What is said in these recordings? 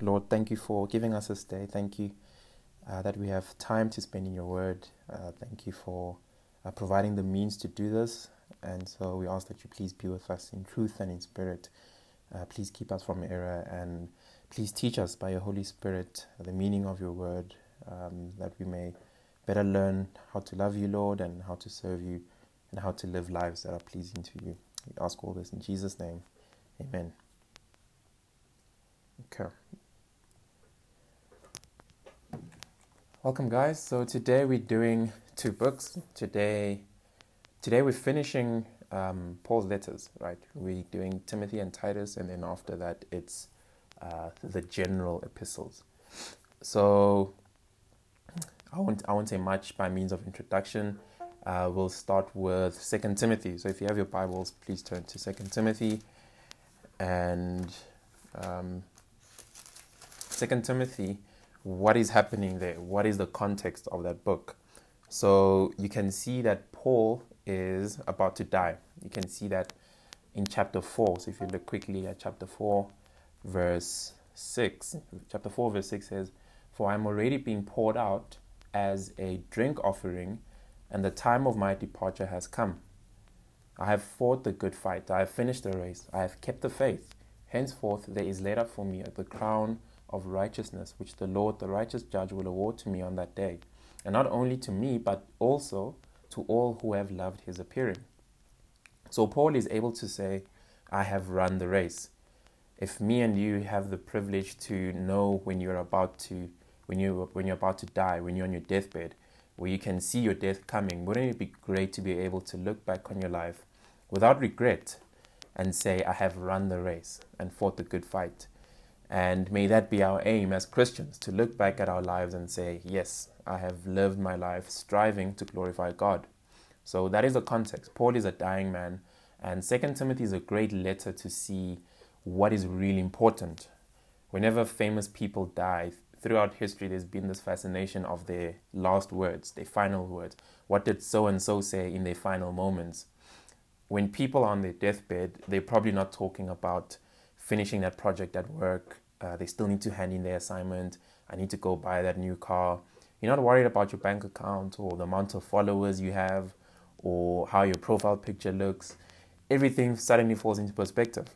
Lord, thank you for giving us this day. Thank you uh, that we have time to spend in your word. Uh, thank you for uh, providing the means to do this. And so we ask that you please be with us in truth and in spirit. Uh, please keep us from error and please teach us by your Holy Spirit the meaning of your word um, that we may better learn how to love you, Lord, and how to serve you and how to live lives that are pleasing to you. We ask all this in Jesus' name. Amen. Okay. Welcome, guys. So today we're doing two books. Today, today we're finishing um, Paul's letters. Right, we're doing Timothy and Titus, and then after that, it's uh, the general epistles. So I won't I won't say much by means of introduction. Uh, we'll start with Second Timothy. So if you have your Bibles, please turn to Second Timothy, and um, Second Timothy what is happening there? What is the context of that book? So you can see that Paul is about to die. You can see that in chapter 4. So if you look quickly at chapter 4, verse 6, chapter 4, verse 6 says, For I am already being poured out as a drink offering, and the time of my departure has come. I have fought the good fight, I have finished the race, I have kept the faith. Henceforth there is laid up for me the crown of righteousness, which the Lord, the righteous judge, will award to me on that day. And not only to me, but also to all who have loved his appearing. So Paul is able to say, I have run the race. If me and you have the privilege to know when you're about to when you when you're about to die, when you're on your deathbed, where you can see your death coming, wouldn't it be great to be able to look back on your life without regret and say, I have run the race and fought the good fight? And may that be our aim as Christians to look back at our lives and say, Yes, I have lived my life striving to glorify God. So that is the context. Paul is a dying man, and Second Timothy is a great letter to see what is really important. Whenever famous people die throughout history, there's been this fascination of their last words, their final words. What did so and so say in their final moments? When people are on their deathbed, they're probably not talking about finishing that project at work. Uh, they still need to hand in their assignment. I need to go buy that new car. You're not worried about your bank account or the amount of followers you have or how your profile picture looks. Everything suddenly falls into perspective.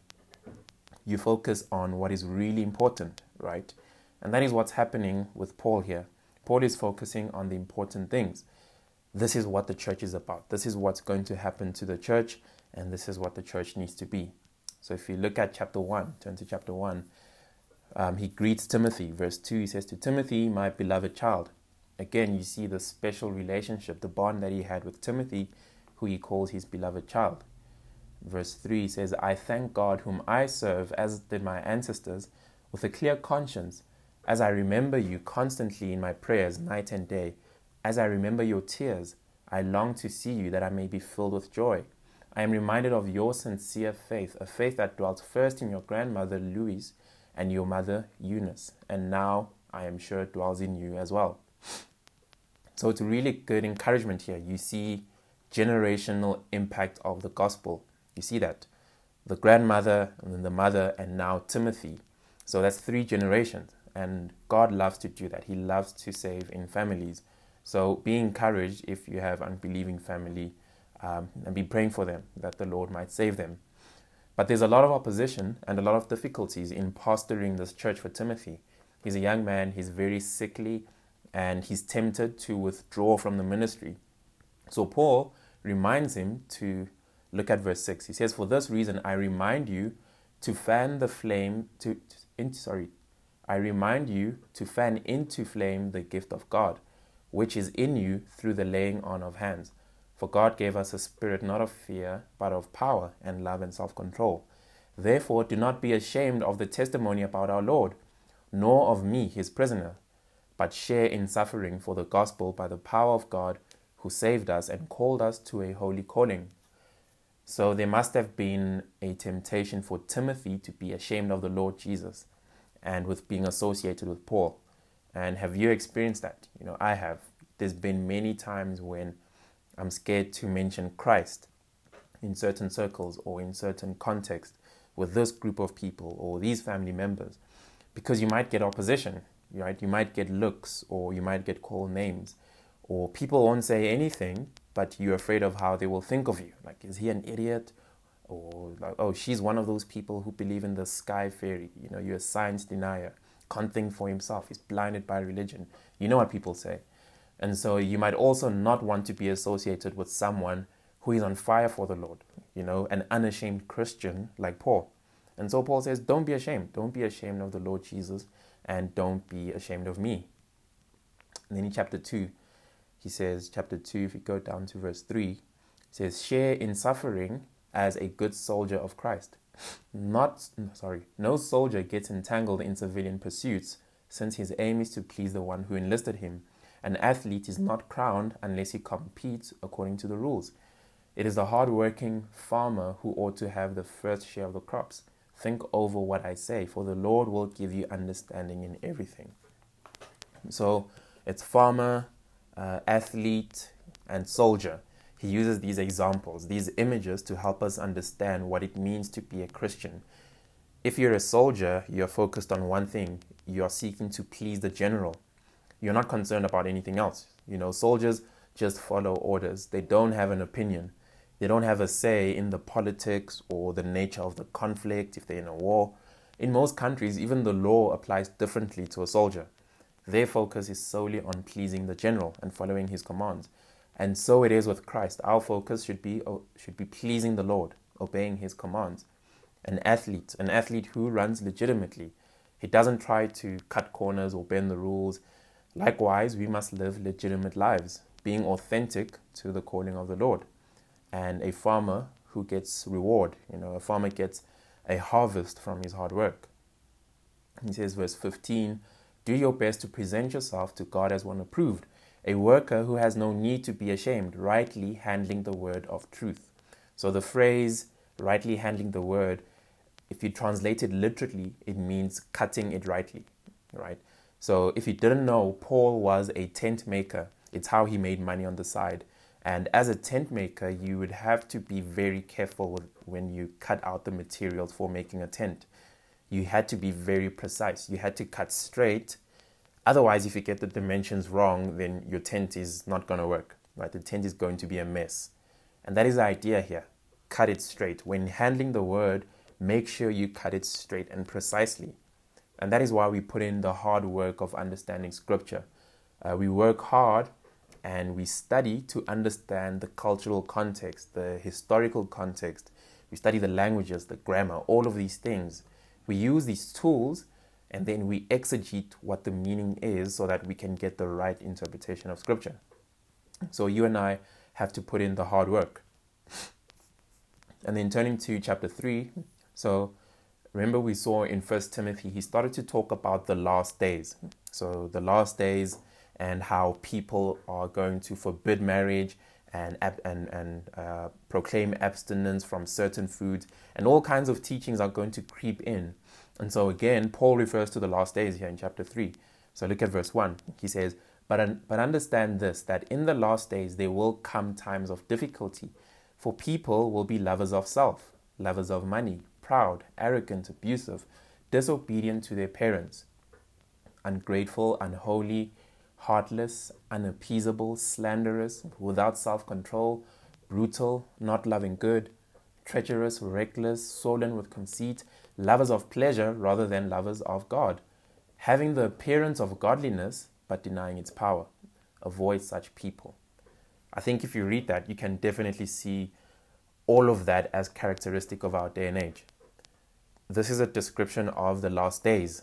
You focus on what is really important, right? And that is what's happening with Paul here. Paul is focusing on the important things. This is what the church is about. This is what's going to happen to the church, and this is what the church needs to be. So if you look at chapter 1, turn to chapter 1, um, he greets Timothy. Verse 2, he says to Timothy, my beloved child. Again, you see the special relationship, the bond that he had with Timothy, who he calls his beloved child. Verse 3 says, I thank God, whom I serve, as did my ancestors, with a clear conscience, as I remember you constantly in my prayers, night and day. As I remember your tears, I long to see you that I may be filled with joy. I am reminded of your sincere faith, a faith that dwelt first in your grandmother Lois and your mother Eunice, and now I am sure it dwells in you as well. So it's really good encouragement here. You see generational impact of the gospel. You see that. The grandmother, and then the mother, and now Timothy. So that's three generations. And God loves to do that. He loves to save in families. So be encouraged if you have unbelieving family um, and be praying for them that the Lord might save them. But there's a lot of opposition and a lot of difficulties in pastoring this church for Timothy. He's a young man, he's very sickly, and he's tempted to withdraw from the ministry. So Paul reminds him to look at verse 6. He says, For this reason, I remind you to fan the flame, to, in, sorry, I remind you to fan into flame the gift of God, which is in you through the laying on of hands. For God gave us a spirit not of fear, but of power and love and self control. Therefore, do not be ashamed of the testimony about our Lord, nor of me, his prisoner, but share in suffering for the gospel by the power of God who saved us and called us to a holy calling. So there must have been a temptation for Timothy to be ashamed of the Lord Jesus and with being associated with Paul. And have you experienced that? You know, I have. There's been many times when I'm scared to mention Christ in certain circles or in certain context with this group of people or these family members because you might get opposition, right? You might get looks or you might get called names or people won't say anything, but you're afraid of how they will think of you. Like, is he an idiot? Or like, oh, she's one of those people who believe in the sky fairy. You know, you're a science denier, can't think for himself. He's blinded by religion. You know what people say. And so you might also not want to be associated with someone who is on fire for the Lord, you know, an unashamed Christian like Paul. And so Paul says, Don't be ashamed. Don't be ashamed of the Lord Jesus, and don't be ashamed of me. And then in chapter 2, he says, chapter 2, if you go down to verse 3, says, Share in suffering as a good soldier of Christ. Not, sorry, no soldier gets entangled in civilian pursuits, since his aim is to please the one who enlisted him. An athlete is not crowned unless he competes according to the rules. It is the hard-working farmer who ought to have the first share of the crops. Think over what I say, for the Lord will give you understanding in everything. So it's farmer, uh, athlete, and soldier. He uses these examples, these images, to help us understand what it means to be a Christian. If you're a soldier, you're focused on one thing you're seeking to please the general. You're not concerned about anything else. You know, soldiers just follow orders, they don't have an opinion. They don't have a say in the politics or the nature of the conflict if they're in a war. In most countries, even the law applies differently to a soldier. Their focus is solely on pleasing the general and following his commands. And so it is with Christ. Our focus should be oh, should be pleasing the Lord, obeying his commands. An athlete, an athlete who runs legitimately, he doesn't try to cut corners or bend the rules. Likewise, we must live legitimate lives, being authentic to the calling of the Lord and a farmer who gets reward. You know, a farmer gets a harvest from his hard work. He says, verse 15, do your best to present yourself to God as one approved, a worker who has no need to be ashamed, rightly handling the word of truth. So the phrase rightly handling the word, if you translate it literally, it means cutting it rightly, right? So if you didn't know, Paul was a tent maker. It's how he made money on the side. And as a tent maker, you would have to be very careful when you cut out the materials for making a tent. You had to be very precise. You had to cut straight. Otherwise, if you get the dimensions wrong, then your tent is not going to work. Right? The tent is going to be a mess. And that is the idea here. Cut it straight. When handling the word, make sure you cut it straight and precisely. And that is why we put in the hard work of understanding scripture. Uh, we work hard and we study to understand the cultural context, the historical context. We study the languages, the grammar, all of these things. We use these tools and then we exegete what the meaning is so that we can get the right interpretation of Scripture. So you and I have to put in the hard work. And then turning to chapter 3, so remember we saw in First Timothy, he started to talk about the last days. So the last days and how people are going to forbid marriage and and and uh, proclaim abstinence from certain foods, and all kinds of teachings are going to creep in. And so again, Paul refers to the last days here in chapter three. So look at verse one. He says, "But but understand this: that in the last days there will come times of difficulty, for people will be lovers of self, lovers of money, proud, arrogant, abusive, disobedient to their parents, ungrateful, unholy." heartless, unappeasable, slanderous, without self control, brutal, not loving good, treacherous, reckless, swollen with conceit, lovers of pleasure rather than lovers of God, having the appearance of godliness but denying its power. Avoid such people. I think if you read that, you can definitely see all of that as characteristic of our day and age. This is a description of the last days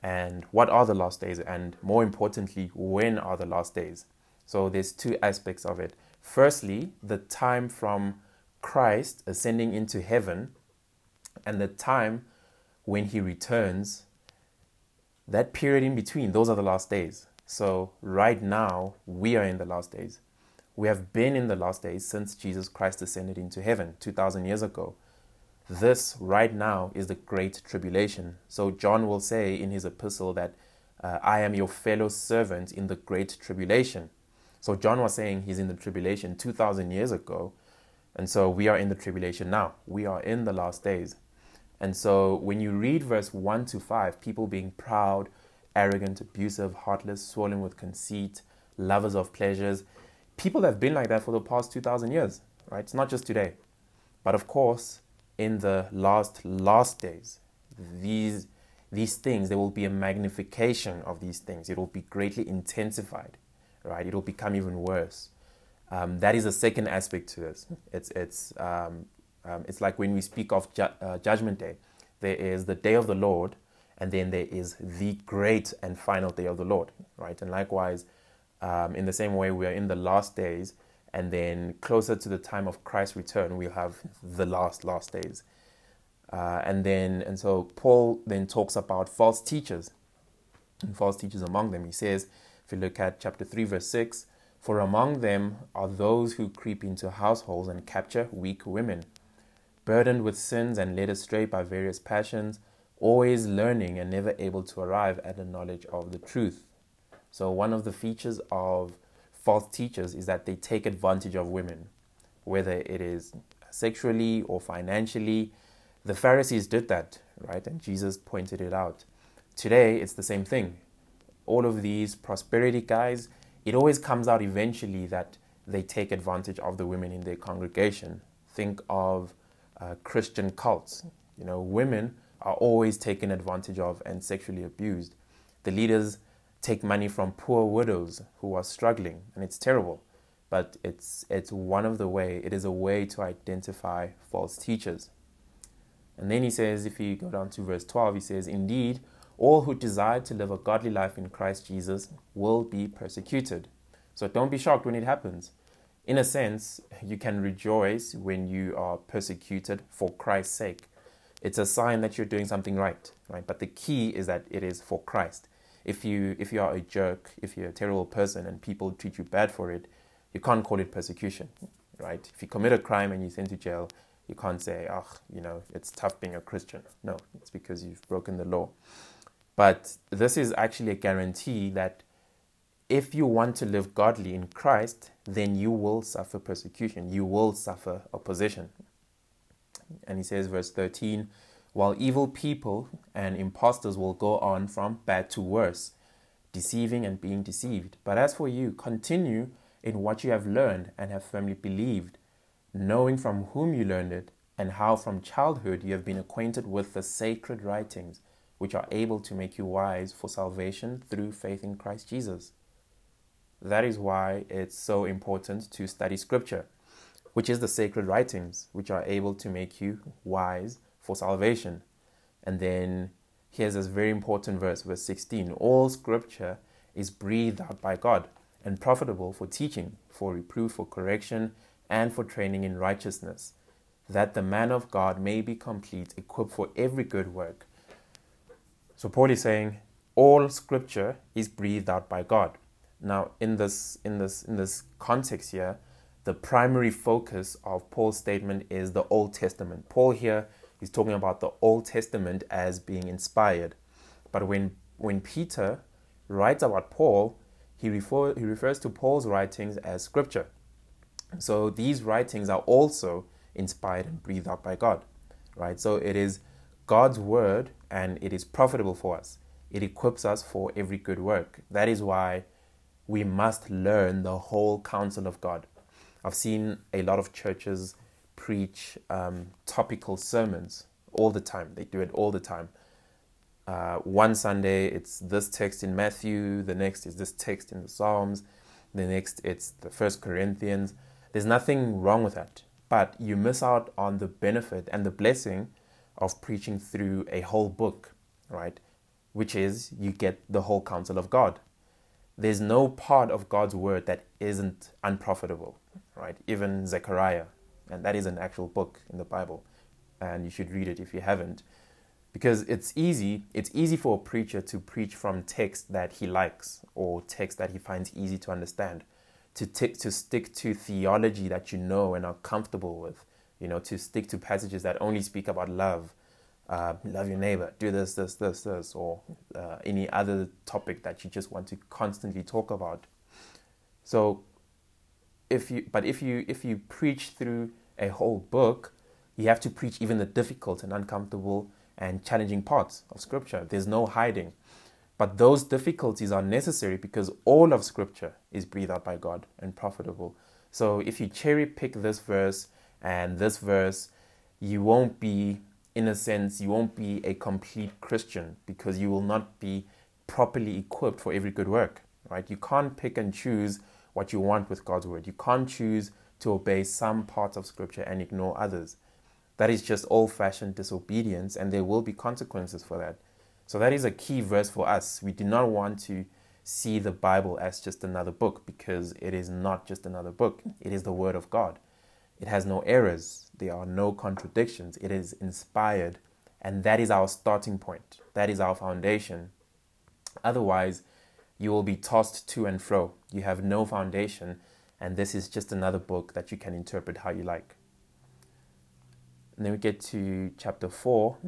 and what are the last days and more importantly when are the last days. So there's two aspects of it. Firstly the time from christ ascending into heaven and the time when he returns that period in between those are the last days. So right now we are in the last days. We have been in the last days since jesus christ ascended into heaven 2000 years ago this right now is the great tribulation. So John will say in his epistle that uh, I am your fellow servant in the great tribulation. So John was saying he's in the tribulation 2000 years ago. And so we are in the tribulation now. We are in the last days. And so when you read verse 1 to 5, people being proud, arrogant, abusive, heartless, swollen with conceit, lovers of pleasures, people have been like that for the past 2,000 years, right? It's not just today. But of course, in the last, last days, these, these things, there will be a magnification of these things. It will be greatly intensified, right? It will become even worse. Um, that is a second aspect to this. It's, it's, um, um, it's like when we speak of ju- uh, Judgment Day, there is the day of the Lord, and then there is the great and final day of the Lord, right? And likewise, um, in the same way, we are in the last days, and then closer to the time of Christ's return, we'll have the last, last days. Uh, and then, and so Paul then talks about false teachers and false teachers among them. He says, if you look at chapter 3, verse 6, for among them are those who creep into households and capture weak women, burdened with sins and led astray by various passions always learning and never able to arrive at a knowledge of the truth. So, one of the features of false teachers is that they take advantage of women, whether it is sexually or financially. The Pharisees did that, right? And Jesus pointed it out. Today, it's the same thing. All of these prosperity guys, it always comes out eventually that they take advantage of the women in their congregation. Think of uh, Christian cults. You know, women are always taken advantage of and sexually abused. The leaders take money from poor widows who are struggling, and it's terrible. But it's, it's one of the way, it is a way to identify false teachers. And then he says, if you go down to verse 12, he says, Indeed, all who desire to live a godly life in Christ Jesus will be persecuted. So don't be shocked when it happens. In a sense, you can rejoice when you are persecuted for Christ's sake it's a sign that you're doing something right, right? But the key is that it is for Christ. If you if you are a jerk, if you're a terrible person and people treat you bad for it, you can't call it persecution, right? If you commit a crime and you're sent to jail, you can't say, oh, you know, it's tough being a Christian. No, it's because you've broken the law. But this is actually a guarantee that if you want to live godly in Christ, then you will suffer persecution. You will suffer opposition. And he says, verse 13, while evil people and impostors will go on from bad to worse, deceiving and being deceived. But as for you, continue in what you have learned and have firmly believed, knowing from whom you learned it, and how from childhood you have been acquainted with the sacred writings, which are able to make you wise for salvation through faith in Christ Jesus. That is why it's so important to study Scripture which is the sacred writings, which are able to make you wise for salvation. And then here's this very important verse, verse 16 All scripture is breathed out by God and profitable for teaching, for reproof, for correction, and for training in righteousness, that the man of God may be complete, equipped for every good work. So Paul is saying, all scripture is breathed out by God. Now, in this in this in this context here, the primary focus of Paul's statement is the Old Testament. Paul here is talking about the Old Testament as being inspired. But when, when Peter writes about Paul, he, refer, he refers to Paul's writings as scripture. So these writings are also inspired and breathed out by God, right? So it is God's word and it is profitable for us. It equips us for every good work. That is why we must learn the whole counsel of God. I've seen a lot of churches preach um, topical sermons all the time. They do it all the time. Uh, one Sunday it's this text in Matthew, the next is this text in the Psalms, the next it's the First Corinthians. There's nothing wrong with that, but you miss out on the benefit and the blessing of preaching through a whole book, right? Which is you get the whole counsel of God. There's no part of God's word that isn't unprofitable right? Even Zechariah, and that is an actual book in the Bible, and you should read it if you haven't, because it's easy. It's easy for a preacher to preach from text that he likes or text that he finds easy to understand, to t- to stick to theology that you know and are comfortable with, you know, to stick to passages that only speak about love. Uh, love your neighbor, do this, this, this, this, or uh, any other topic that you just want to constantly talk about. So if you but if you if you preach through a whole book You have to preach even the difficult and uncomfortable and challenging parts of Scripture. There's no hiding. But those difficulties are necessary because all of Scripture is breathed out by God and profitable. So if you cherry pick this verse and this verse, you won't be, in a sense, you won't be a complete Christian because you will not be properly equipped for every good work, right? You can't pick and choose what you want with God's word. You can't choose to obey some parts of Scripture and ignore others. That is just old fashioned disobedience, and there will be consequences for that. So, that is a key verse for us. We do not want to see the Bible as just another book because it is not just another book, it is the Word of God. It has no errors, there are no contradictions, it is inspired, and that is our starting point. That is our foundation. Otherwise, you will be tossed to and fro. You have no foundation, and this is just another book that you can interpret how you like. And then we get to chapter four,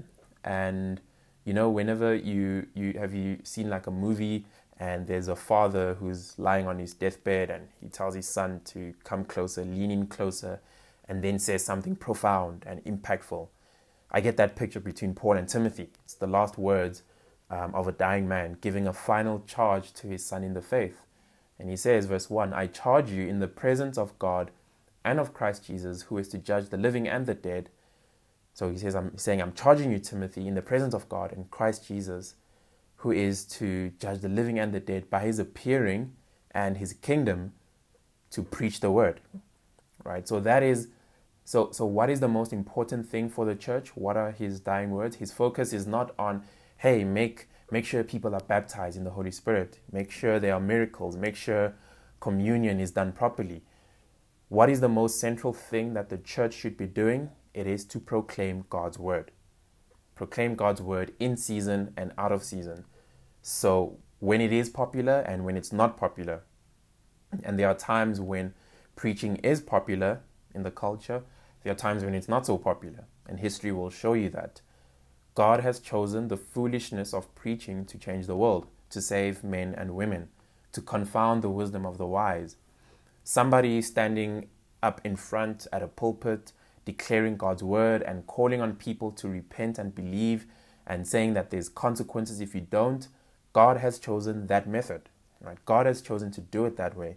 and you know, whenever you you have you seen like a movie and there's a father who's lying on his deathbed and he tells his son to come closer, lean in closer, and then says something profound and impactful. I get that picture between Paul and Timothy. It's the last words um, of a dying man giving a final charge to his son in the faith. And he says, verse 1 I charge you in the presence of God and of Christ Jesus, who is to judge the living and the dead. So he says, I'm saying, I'm charging you, Timothy, in the presence of God and Christ Jesus, who is to judge the living and the dead by his appearing and his kingdom to preach the word. Right? So that is so so what is the most important thing for the church? What are his dying words? His focus is not on, hey, make make sure people are baptized in the Holy Spirit. Make sure there are miracles. Make sure communion is done properly. What is the most central thing that the church should be doing? it is to proclaim God's word. Proclaim God's word in season and out of season. So when it is popular and when it's not popular, and there are times when preaching is popular in the culture, there are times when it's not so popular, and history will show you that. God has chosen the foolishness of preaching to change the world, to save men and women, to confound the wisdom of the wise. Somebody standing up in front at a pulpit declaring God's word and calling on people to repent and believe and saying that there's consequences if you don't, God has chosen that method. Right? God has chosen to do it that way.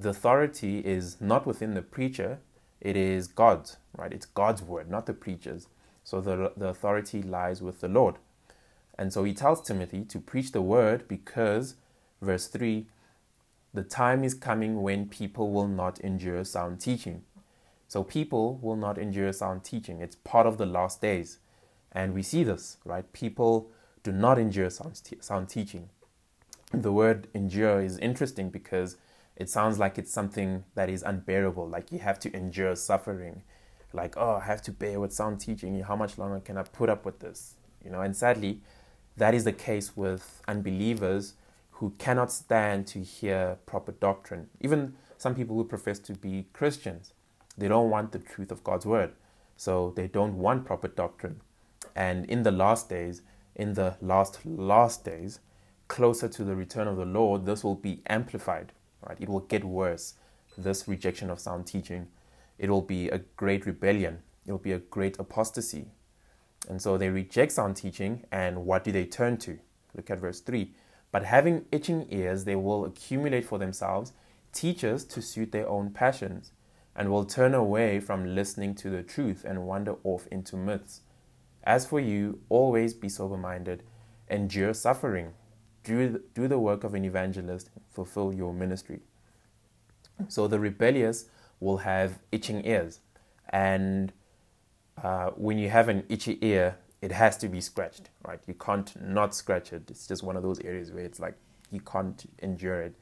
The authority is not within the preacher, it is God's, right? It's God's word, not the preacher's. So the, the authority lies with the Lord. And so he tells Timothy to preach the word because, verse 3, the time is coming when people will not endure sound teaching. So people will not endure sound teaching. It's part of the last days. And we see this, right? People do not endure sound, sound teaching. The word endure is interesting because it sounds like it's something that is unbearable, like you have to endure suffering. Like, oh, I have to bear with sound teaching. How much longer can I put up with this? You know, and sadly, that is the case with unbelievers who cannot stand to hear proper doctrine. Even some people who profess to be Christians they don't want the truth of God's word. So they don't want proper doctrine. And in the last days, in the last, last days, closer to the return of the Lord, this will be amplified, right? It will get worse. This rejection of sound teaching. It will be a great rebellion. It will be a great apostasy. And so they reject sound teaching, and what do they turn to? Look at verse 3. But having itching ears, they will accumulate for themselves teachers to suit their own passions and will turn away from listening to the truth and wander off into myths. As for you, always be sober minded, endure suffering, do, do the work of an evangelist, fulfill your ministry. So the rebellious will have itching ears. And uh, when you have an itchy ear, it has to be scratched, right? You can't not scratch it. It's just one of those areas where it's like you can't endure it.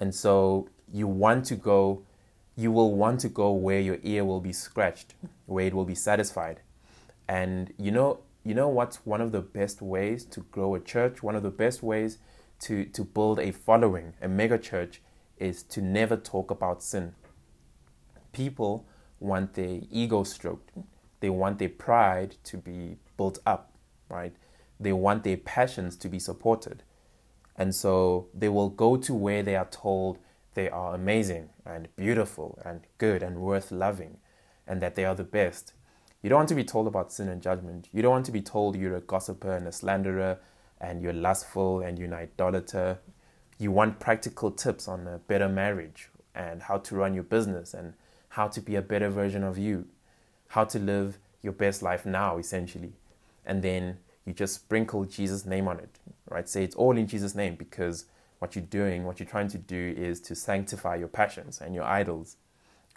And so you want to go you will want to go where your ear will be scratched, where it will be satisfied. And you know, you know what's one of the best ways to grow a church? One of the best ways to, to build a following, a mega church, is to never talk about sin. People want their ego stroked. They want their pride to be built up, right? They want their passions to be supported. And so they will go to where they are told they are amazing and beautiful and good and worth loving and that they are the best. You don't want to be told about sin and judgment. You don't want to be told you're a gossiper and a slanderer and you're lustful and you're an idolater. You want practical tips on a better marriage and how to run your business and how to be a better version of you, how to live your best life now, essentially. And then you just sprinkle Jesus' name on it, right? Say it's all in Jesus' name because what you're doing, what you're trying to do is to sanctify your passions and your idols.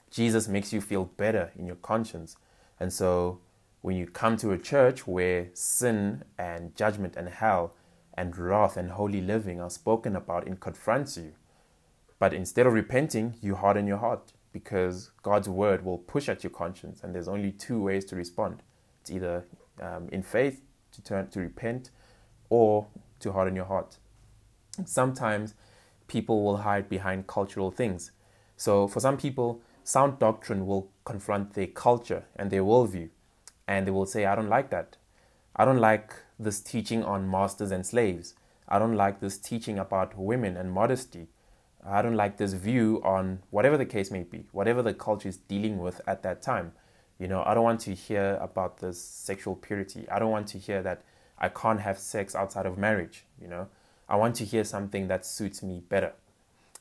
Jesus makes you feel better in your conscience. And so when you come to a church where sin and judgment and hell and wrath and holy living are spoken about, and confronts you. But instead of repenting, you harden your heart because God's word will push at your conscience, and there's only two ways to respond. It's either um, in faith to turn to repent, or to harden your heart. Sometimes people will hide behind cultural things. So for some people, sound doctrine will confront their culture and their worldview, and they will say, "I don't like that. I don't like this teaching on masters and slaves. I don't like this teaching about women and modesty. I don't like this view on whatever the case may be, whatever the culture is dealing with at that time. You know, I don't want to hear about this sexual purity. I don't want to hear that I can't have sex outside of marriage. You know, I want to hear something that suits me better.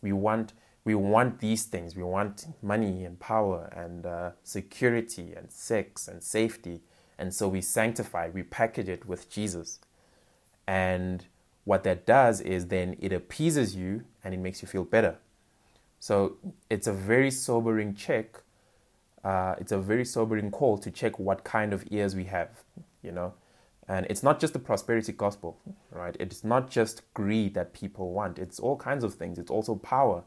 We want we want these things. We want money and power and uh, security and sex and safety. And so we sanctify, we package it with Jesus. And what that does is then it appeases you and it makes you feel better. So it's a very sobering check. Uh, it's a very sobering call to check what kind of ears we have, you know. And it's not just the prosperity gospel, right? It's not just greed that people want. It's all kinds of things. It's also power,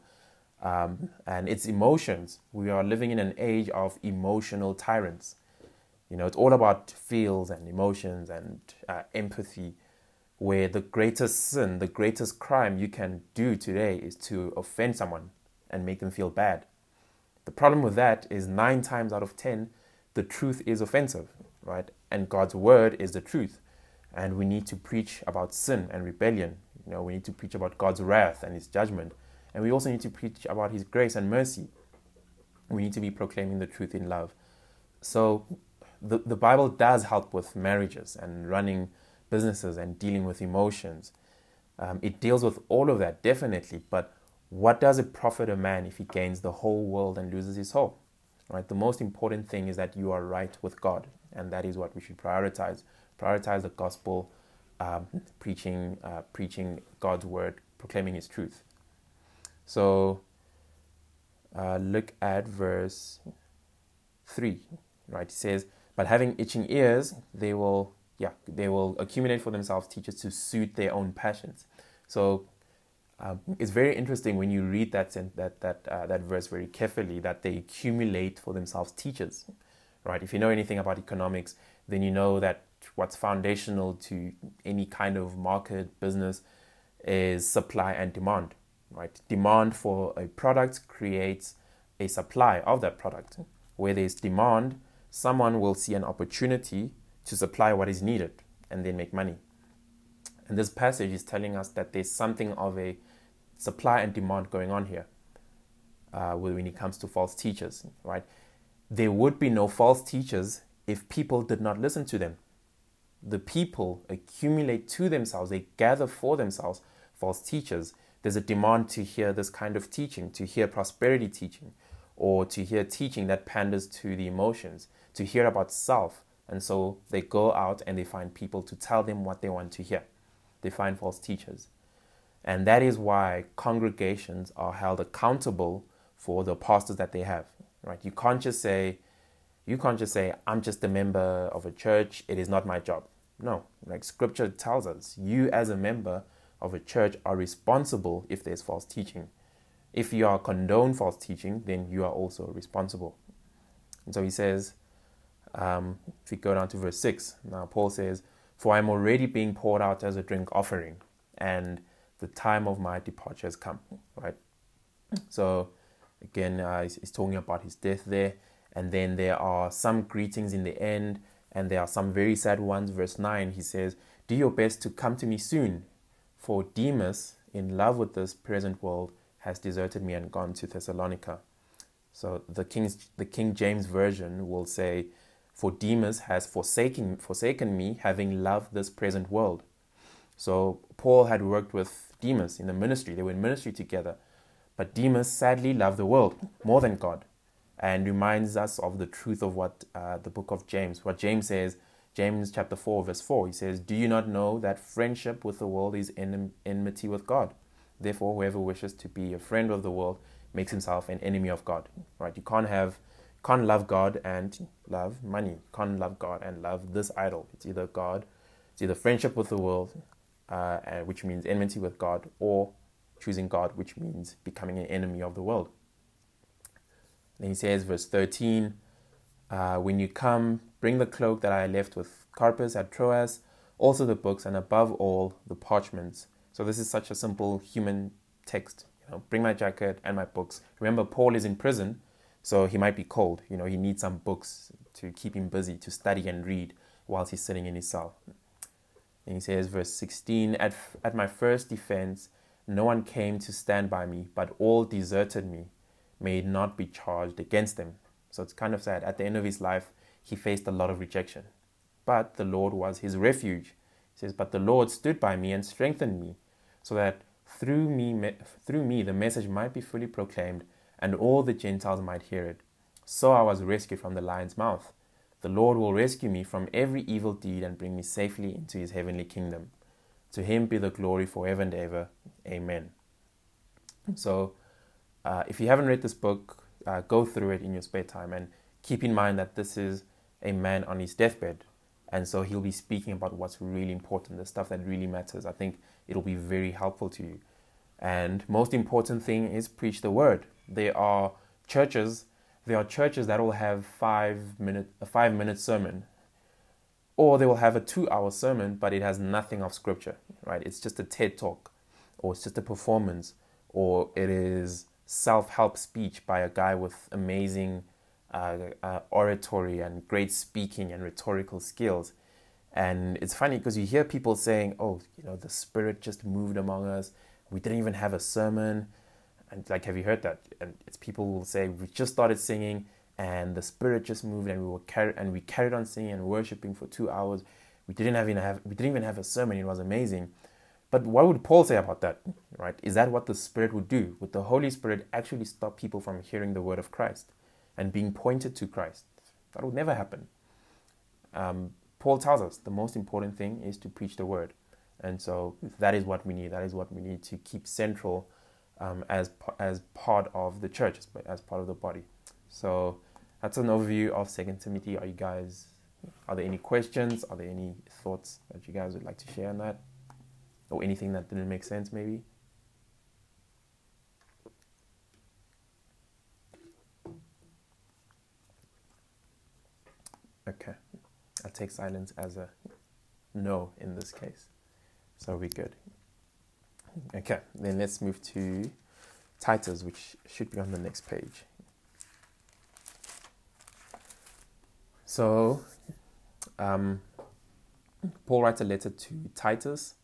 um, and it's emotions. We are living in an age of emotional tyrants. You know, it's all about feels and emotions and uh, empathy where the greatest sin, the greatest crime you can do today is to offend someone and make them feel bad. The problem with that is nine times out of ten, the truth is offensive, right? And God's word is the truth. And we need to preach about sin and rebellion. You know, we need to preach about God's wrath and his judgment. And we also need to preach about his grace and mercy. We need to be proclaiming the truth in love. So the, the Bible does help with marriages and running businesses and dealing with emotions. Um, it deals with all of that, definitely. But what does it profit a man if he gains the whole world and loses his soul? Right? The most important thing is that you are right with God, and that is what we should prioritize. Prioritize the gospel, um, preaching, uh, preaching God's word, proclaiming His truth. So, uh, look at verse three. Right? It says, "But having itching ears, they will yeah, they will accumulate for themselves teachers to suit their own passions. So um, it's very interesting when you read that that that uh, that verse very carefully that they accumulate for themselves teachers, right? If you know anything about economics, then you know that what's foundational to any kind of market business is supply and demand, right? Demand for a product creates a supply of that product. Where there's demand, someone will see an opportunity to supply what is needed and then make money. And this passage is telling us that there's something of a supply and demand going on here uh, when it comes to false teachers, right? There would be no false teachers if people did not listen to them. The people accumulate to themselves, they gather for themselves false teachers. There's a demand to hear this kind of teaching, to hear prosperity teaching, or to hear teaching that panders to the emotions, to hear about self, and so they go out and they find people to tell them what they want to hear. They find false teachers. And that is why congregations are held accountable for the pastors that they have. Right? You can't just say, you can't just say, I'm just a member of a church, it is not my job. No, like scripture tells us, you as a member of a church are responsible if there's false teaching. If you are condone false teaching, then you are also responsible. And so he says, um, if we go down to verse 6, now Paul says, For I am already being poured out as a drink offering, and the time of my departure has come. Right? So, again, uh, he's, he's talking about his death there. And then there are some greetings in the end, and there are some very sad ones. Verse 9, he says, Do your best to come to me soon, for Demas, in love with this present world, has deserted me and gone to Thessalonica. So the King's, the King James Version will say, for Demas has forsaken, forsaken me, having loved this present world. So Paul had worked with Demas in the ministry. They were in ministry together. But Demas sadly loved the world more than God and reminds us of the truth of what uh, the book of James, what James says, James chapter 4, verse 4. He says, Do you not know that friendship with the world is enmity with God? Therefore, whoever wishes to be a friend of the world makes himself an enemy of God. Right? You can't have can't love God and love money. Can't love God and love this idol. It's either God, it's either friendship with the world, uh, which means enmity with God, or choosing God, which means becoming an enemy of the world. Then he says, verse 13, uh, When you come, bring the cloak that I left with Carpus at Troas, also the books, and above all, the parchments. So this is such a simple human text. You know, bring my jacket and my books. Remember, Paul is in prison so he might be cold. You know, he needs some books to keep him busy, to study and read whilst he's sitting in his cell. And he says, verse 16 At, at my first defense, no one came to stand by me, but all deserted me. May it not be charged against them. So it's kind of sad. At the end of his life, he faced a lot of rejection. But the Lord was his refuge. He says, But the Lord stood by me and strengthened me, so that through me, through me the message might be fully proclaimed and all the Gentiles might hear it. So I was rescued from the lion's mouth. The Lord will rescue me from every evil deed and bring me safely into his heavenly kingdom. To him be the glory forever and ever. Amen. So, uh, if you haven't read this book, uh, go through it in your spare time and keep in mind that this is a man on his deathbed. And so he'll be speaking about what's really important, the stuff that really matters. I think it'll be very helpful to you. And most important thing is preach the word. There are churches, there are churches that will have five minute a five minute sermon. Or they will have a two hour sermon, but it has nothing of scripture, right? It's just a TED talk, or it's just a performance, or it is self help speech by a guy with amazing uh, uh, oratory and great speaking and rhetorical skills. And it's funny because you hear people saying, oh, you know, the Spirit just moved among us we didn't even have a sermon. And like, have you heard that? And it's people will say, we just started singing and the spirit just moved and we were carried and we carried on singing and worshiping for two hours. We didn't even have we didn't even have a sermon. It was amazing. But what would Paul say about that? Right? Is that what the Spirit would do? Would the Holy Spirit actually stop people from hearing the word of Christ and being pointed to Christ? That would never happen. Um, Paul tells us the most important thing is to preach the word. And so that is what we need. That is what we need to keep central um, as as part of the church, as part of the body. So that's an overview of Second Timothy. Are you guys? Are there any questions? Are there any thoughts that you guys would like to share on that, or anything that didn't make sense, maybe? Okay, I'll take silence as a no in this case. So we're good. Okay, then let's move to Titus, which should be on the next page. So, um, Paul writes a letter to Titus,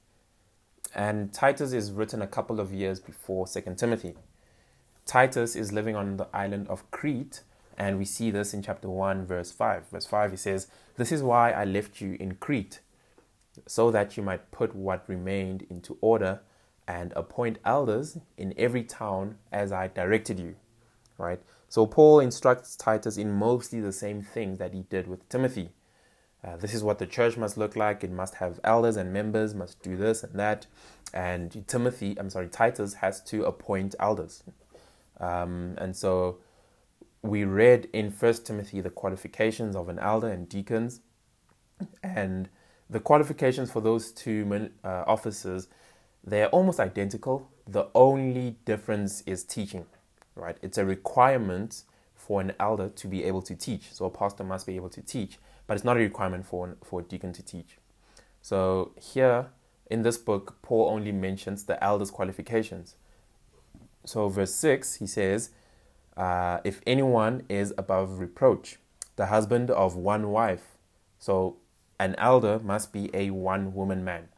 and Titus is written a couple of years before Second Timothy. Titus is living on the island of Crete, and we see this in chapter 1, verse 5. Verse 5, he says, This is why I left you in Crete so that you might put what remained into order and appoint elders in every town as I directed you. Right? So Paul instructs Titus in mostly the same things that he did with Timothy. Uh, this is what the church must look like. It must have elders and members, must do this and that. And Timothy, I'm sorry, Titus has to appoint elders. Um, and so we read in First Timothy the qualifications of an elder and deacons. And the qualifications for those two uh, officers, they're almost identical. The only difference is teaching, right? It's a requirement for an elder to be able to teach. So a pastor must be able to teach, but it's not a requirement for, for a deacon to teach. So here in this book, Paul only mentions the elder's qualifications. So, verse 6, he says, uh, If anyone is above reproach, the husband of one wife. So, an elder must be a one woman man,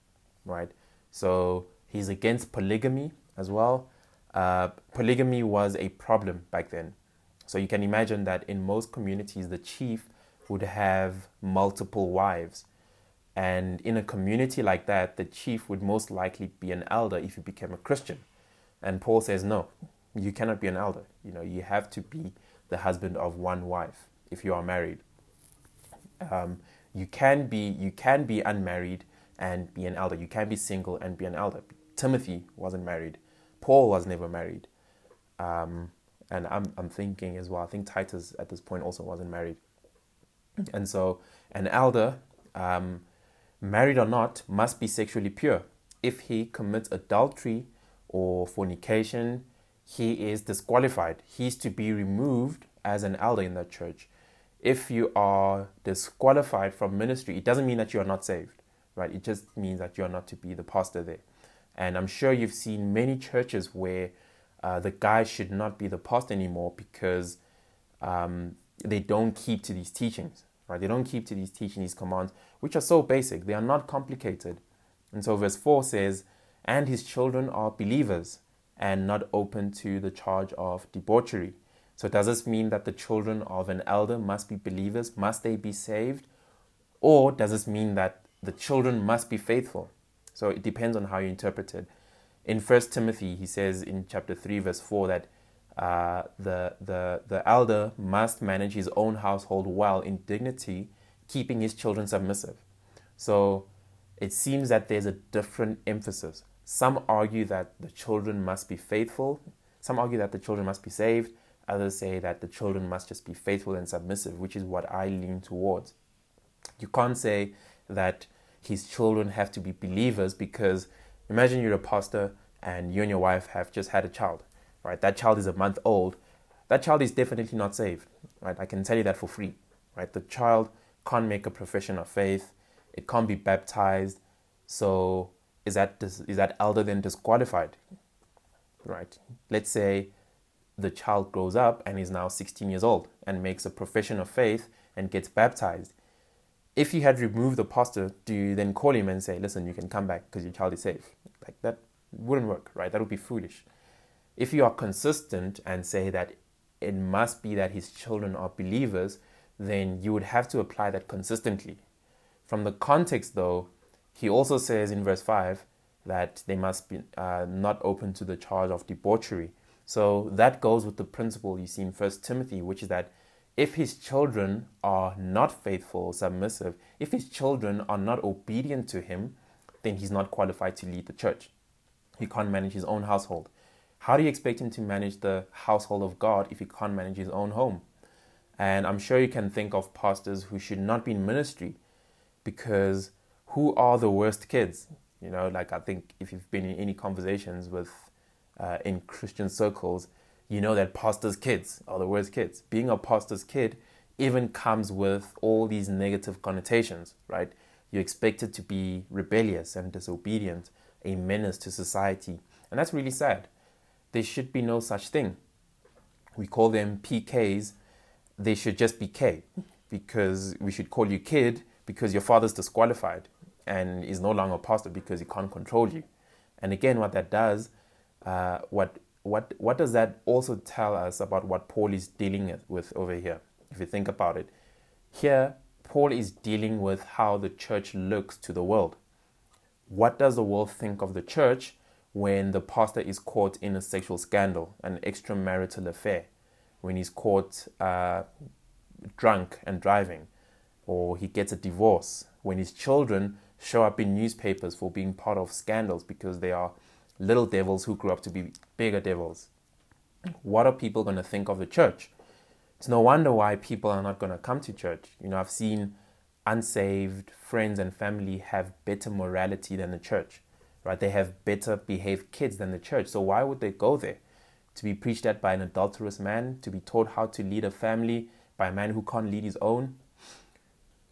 right? So he's against polygamy as well. Uh, polygamy was a problem back then. So you can imagine that in most communities, the chief would have multiple wives. And in a community like that, the chief would most likely be an elder if he became a Christian. And Paul says, no, you cannot be an elder. You know, you have to be the husband of one wife if you are married. Um, you can be you can be unmarried and be an elder. You can be single and be an elder. Timothy wasn't married. Paul was never married. Um, and I'm I'm thinking as well. I think Titus at this point also wasn't married. And so an elder, um, married or not, must be sexually pure. If he commits adultery or fornication, he is disqualified. He's to be removed as an elder in that church. If you are disqualified from ministry, it doesn't mean that you are not saved, right? It just means that you are not to be the pastor there. And I'm sure you've seen many churches where uh, the guy should not be the pastor anymore because um, they don't keep to these teachings, right? They don't keep to these teaching, these commands, which are so basic. They are not complicated. And so verse 4 says, And his children are believers and not open to the charge of debauchery. So, does this mean that the children of an elder must be believers? Must they be saved? Or does this mean that the children must be faithful? So, it depends on how you interpret it. In First Timothy, he says in chapter 3, verse 4, that uh, the, the, the elder must manage his own household well in dignity, keeping his children submissive. So, it seems that there's a different emphasis. Some argue that the children must be faithful, some argue that the children must be saved Others say that the children must just be faithful and submissive, which is what I lean towards. You can't say that his children have to be believers because imagine you're a pastor and you and your wife have just had a child, right? That child is a month old. That child is definitely not saved, right? I can tell you that for free, right? The child can't make a profession of faith. It can't be baptized. So is that is that elder then disqualified? Right? Let's say the child grows up and is now 16 years old and makes a profession of faith and gets baptized. If you had removed the pastor, do you then call him and say, listen, you can come back because your child is safe? Like that wouldn't work, right? That would be foolish. If you are consistent and say that it must be that his children are believers, then you would have to apply that consistently. From the context, though, he also says in verse 5 that they must be uh, not open to the charge of debauchery. So that goes with the principle you see in First Timothy, which is that if his children are not faithful, submissive, if his children are not obedient to him, then he's not qualified to lead the church. He can't manage his own household. How do you expect him to manage the household of God if he can't manage his own home? And I'm sure you can think of pastors who should not be in ministry because who are the worst kids? You know, like I think if you've been in any conversations with uh, in Christian circles, you know that pastors' kids are the worst kids. Being a pastor's kid even comes with all these negative connotations, right? You're expected to be rebellious and disobedient, a menace to society. And that's really sad. There should be no such thing. We call them PKs. They should just be K because we should call you kid because your father's disqualified and is no longer a pastor because he can't control you. And again, what that does uh, what what what does that also tell us about what Paul is dealing with over here? If you think about it, here Paul is dealing with how the church looks to the world. What does the world think of the church when the pastor is caught in a sexual scandal, an extramarital affair, when he's caught uh, drunk and driving, or he gets a divorce, when his children show up in newspapers for being part of scandals because they are little devils who grew up to be bigger devils. What are people going to think of the church? It's no wonder why people are not going to come to church. You know, I've seen unsaved friends and family have better morality than the church, right? They have better behaved kids than the church. So why would they go there? To be preached at by an adulterous man, to be taught how to lead a family by a man who can't lead his own,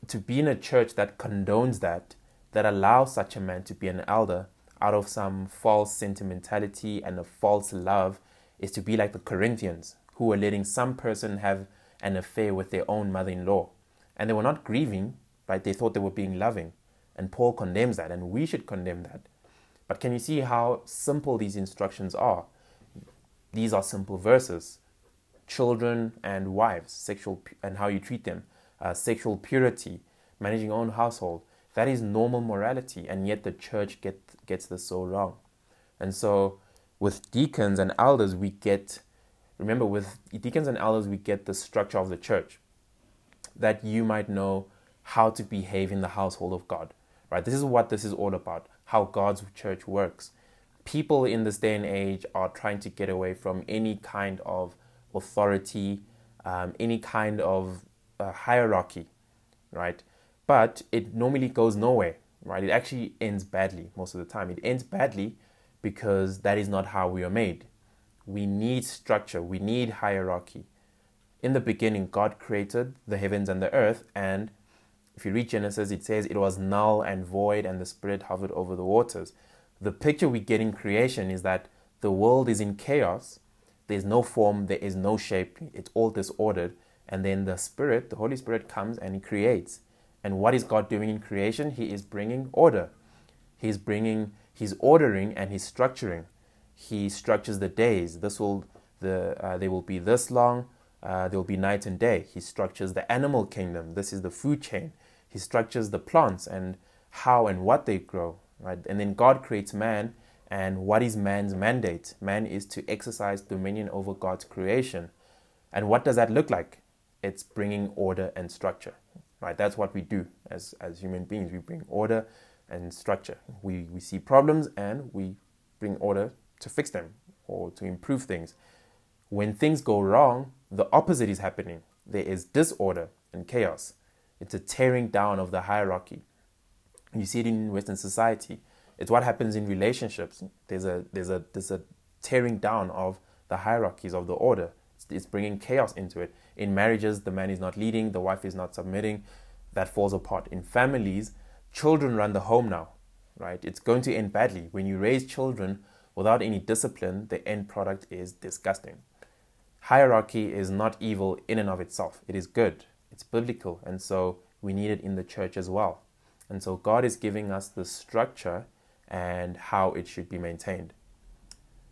to be in a church that condones that, that allows such a man to be an elder, out of some false sentimentality and a false love is to be like the Corinthians, who were letting some person have an affair with their own mother in law. And they were not grieving, right? They thought they were being loving. And Paul condemns that, and we should condemn that. But can you see how simple these instructions are? These are simple verses children and wives, sexual and how you treat them. uh, sexual purity, managing your own household. That is normal morality, and yet the church get, gets this so wrong. And so, with deacons and elders, we get, remember, with deacons and elders, we get the structure of the church that you might know how to behave in the household of God, right? This is what this is all about, how God's church works. People in this day and age are trying to get away from any kind of authority, um, any kind of uh, hierarchy, right? But it normally goes nowhere, right? It actually ends badly most of the time. It ends badly because that is not how we are made. We need structure, we need hierarchy. In the beginning, God created the heavens and the earth, and if you read Genesis, it says it was null and void, and the Spirit hovered over the waters. The picture we get in creation is that the world is in chaos, there's no form, there is no shape, it's all disordered, and then the Spirit, the Holy Spirit, comes and creates. And what is God doing in creation? He is bringing order. He's bringing, He's ordering and He's structuring. He structures the days. This will, the uh, they will be this long. Uh, there will be night and day. He structures the animal kingdom. This is the food chain. He structures the plants and how and what they grow. Right, and then God creates man. And what is man's mandate? Man is to exercise dominion over God's creation. And what does that look like? It's bringing order and structure right? That's what we do as, as human beings. We bring order and structure. We, we see problems and we bring order to fix them or to improve things. When things go wrong, the opposite is happening. There is disorder and chaos. It's a tearing down of the hierarchy. You see it in Western society. It's what happens in relationships. There's a there's a there's a tearing down of the hierarchies of the order. It's, bringing chaos into it. In marriages, the man is not leading, the wife is not submitting. That falls apart. In families, children run the home now, right? It's going to end badly. When you raise children without any discipline, the end product is disgusting. Hierarchy is not evil in and of itself, it is good, it's biblical, and so we need it in the church as well. And so God is giving us the structure and how it should be maintained.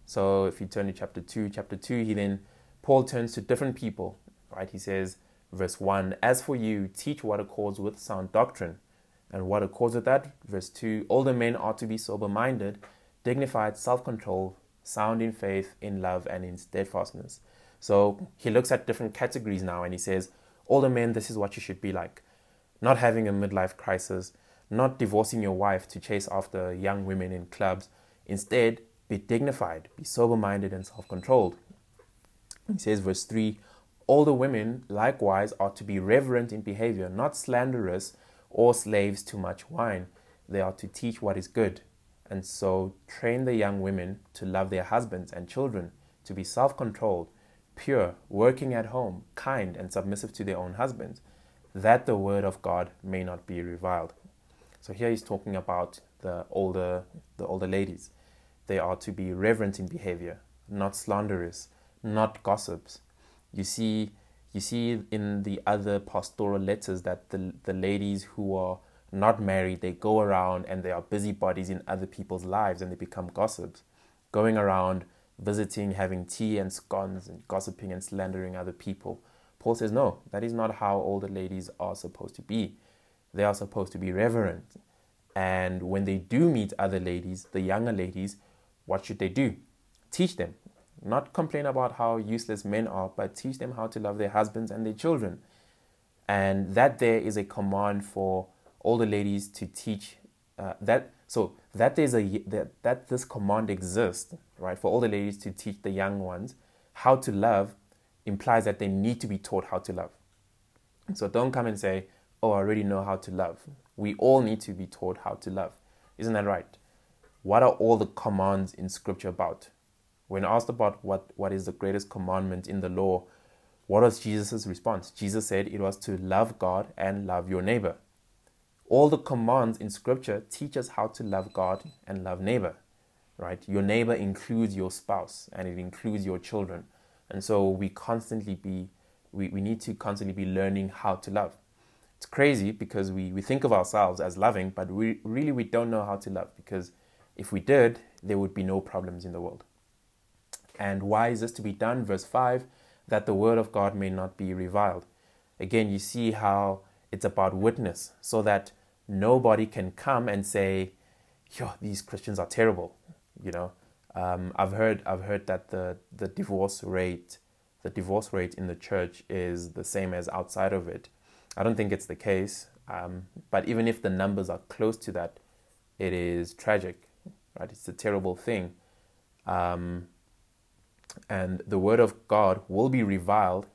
So if you turn to chapter 2, chapter 2, he then Paul turns to different people right? He says, verse 1 As for you, teach what accords with sound doctrine. And what accords with that? Verse 2 Older men ought to be sober minded, dignified, self controlled, sound in faith, in love, and in steadfastness. So he looks at different categories now and he says, Older men, this is what you should be like. Not having a midlife crisis, not divorcing your wife to chase after young women in clubs. Instead, be dignified, be sober minded, and self controlled. He says, verse 3 All the women likewise are to be reverent in behavior, not slanderous or slaves to much wine. They are to teach what is good. And so train the young women to love their husbands and children, to be self controlled, pure, working at home, kind, and submissive to their own husbands, that the word of God may not be reviled. So here he's talking about the older the older ladies. They are to be reverent in behavior, not slanderous, not gossips, you see, you see in the other pastoral letters that the the ladies who are not married they go around and they are busybodies in other people's lives and they become gossips, going around visiting, having tea and scones and gossiping and slandering other people. Paul says, no, that is not how older ladies are supposed to be. They are supposed to be reverent. And when they do meet other ladies, the younger ladies, what should they do? Teach them. Not complain about how useless men are, but teach them how to love their husbands and their children. And that there is a command for all the ladies to teach uh, that. So that there's a that, that this command exists, right, for all the ladies to teach the young ones how to love implies that they need to be taught how to love. So don't come and say, "Oh, I already know how to love." We all need to be taught how to love. Isn't that right? What are all the commands in scripture about? When asked about what, what is the greatest commandment in the law, what was Jesus' response? Jesus said it was to love God and love your neighbor. All the commands in scripture teach us how to love God and love neighbor, right? Your neighbor includes your spouse and it includes your children. And so we constantly be, we, we need to constantly be learning how to love. It's crazy because we, we think of ourselves as loving, but we really we don't know how to love because if we did, there would be no problems in the world. And why is this to be done? Verse 5 that the word of God may not be reviled. again, you see how it's about witness, so that nobody can come and say, "Yo, these Christians are terrible." You know, um, I've heard I've heard that the the divorce rate the divorce rate in the church is the same as outside of it. I don't think it's the case, um, but even if the numbers are close to that, it is tragic, right? It's a terrible thing. Um, and the word of God will be reviled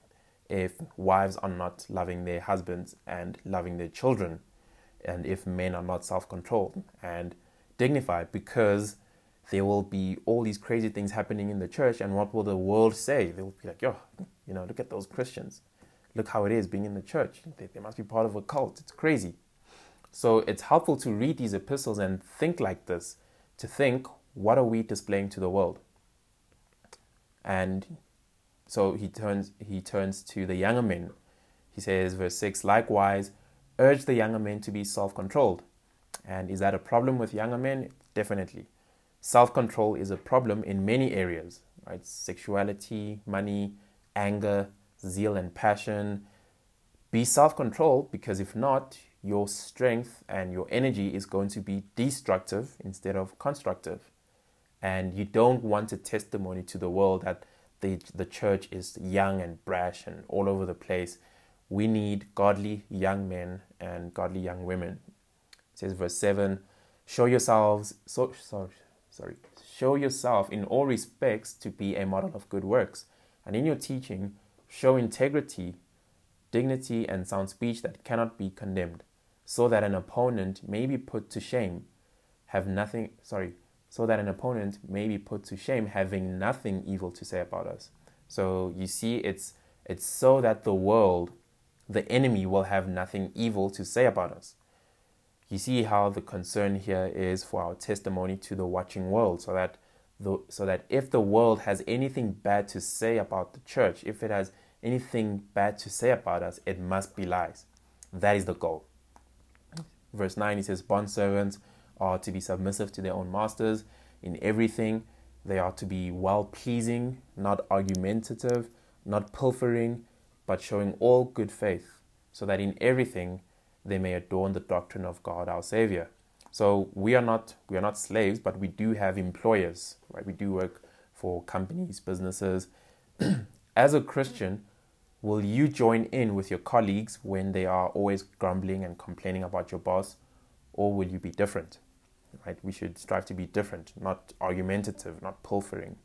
if wives are not loving their husbands and loving their children, and if men are not self controlled and dignified, because there will be all these crazy things happening in the church, and what will the world say? They will be like, yo, you know, look at those Christians. Look how it is being in the church. They, they must be part of a cult. It's crazy. So it's helpful to read these epistles and think like this to think, what are we displaying to the world? And so he turns he turns to the younger men. He says, verse 6, likewise, urge the younger men to be self controlled. And is that a problem with younger men? Definitely. Self control is a problem in many areas, right? Sexuality, money, anger, zeal, and passion. Be self controlled because if not, your strength and your energy is going to be destructive instead of constructive. And you don't want a testimony to the world that the, the church is young and brash and all over the place. We need godly young men and godly young women. It says verse 7 Show yourselves, so, sorry, sorry, show yourself in all respects to be a model of good works. And in your teaching, show integrity, dignity, and sound speech that cannot be condemned, so that an opponent may be put to shame, have nothing, sorry, so that an opponent may be put to shame, having nothing evil to say about us. So you see, it's, it's so that the world, the enemy, will have nothing evil to say about us. You see how the concern here is for our testimony to the watching world so that the, so that if the world has anything bad to say about the church if it has anything bad to say about us it must be lies. That is the goal. Verse 9 he says bond servants are to be submissive to their own masters in everything they are to be well pleasing not argumentative not pilfering but showing all good faith so that in everything they may adorn the doctrine of God our Savior. So we are not we are not slaves, but we do have employers, right? We do work for companies, businesses. As a Christian, will you join in with your colleagues when they are always grumbling and complaining about your boss, or will you be different? Right? We should strive to be different, not argumentative, not pilfering.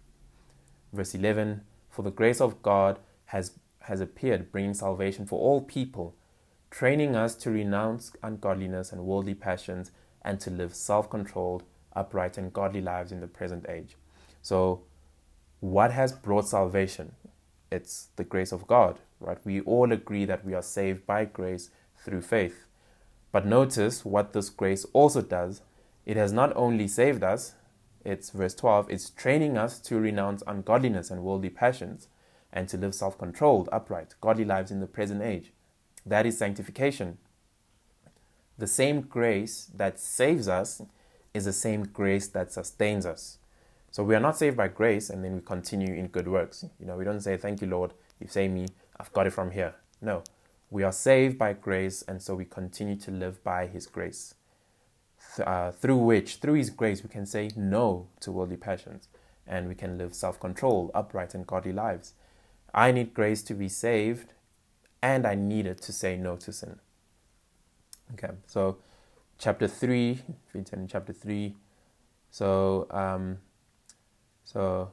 Verse 11 For the grace of God has, has appeared, bringing salvation for all people training us to renounce ungodliness and worldly passions and to live self controlled, upright, and godly lives in the present age. So, what has brought salvation? It's the grace of God, right? We all agree that we are saved by grace through faith. But notice what this grace also does. It has not only saved us, it's verse 12, it's training us to renounce ungodliness and worldly passions and to live self controlled, upright, godly lives in the present age. That is sanctification. The same grace that saves us is the same grace that sustains us. So we are not saved by grace and then we continue in good works. You know, we don't say, Thank you, Lord, you saved me, I've got it from here. No, we are saved by grace and so we continue to live by His grace. Uh, through which, through His grace, we can say no to worldly passions and we can live self controlled, upright, and godly lives. I need grace to be saved and I need it to say no to sin. Okay, so chapter 3, if you turn in chapter 3, so, um, so,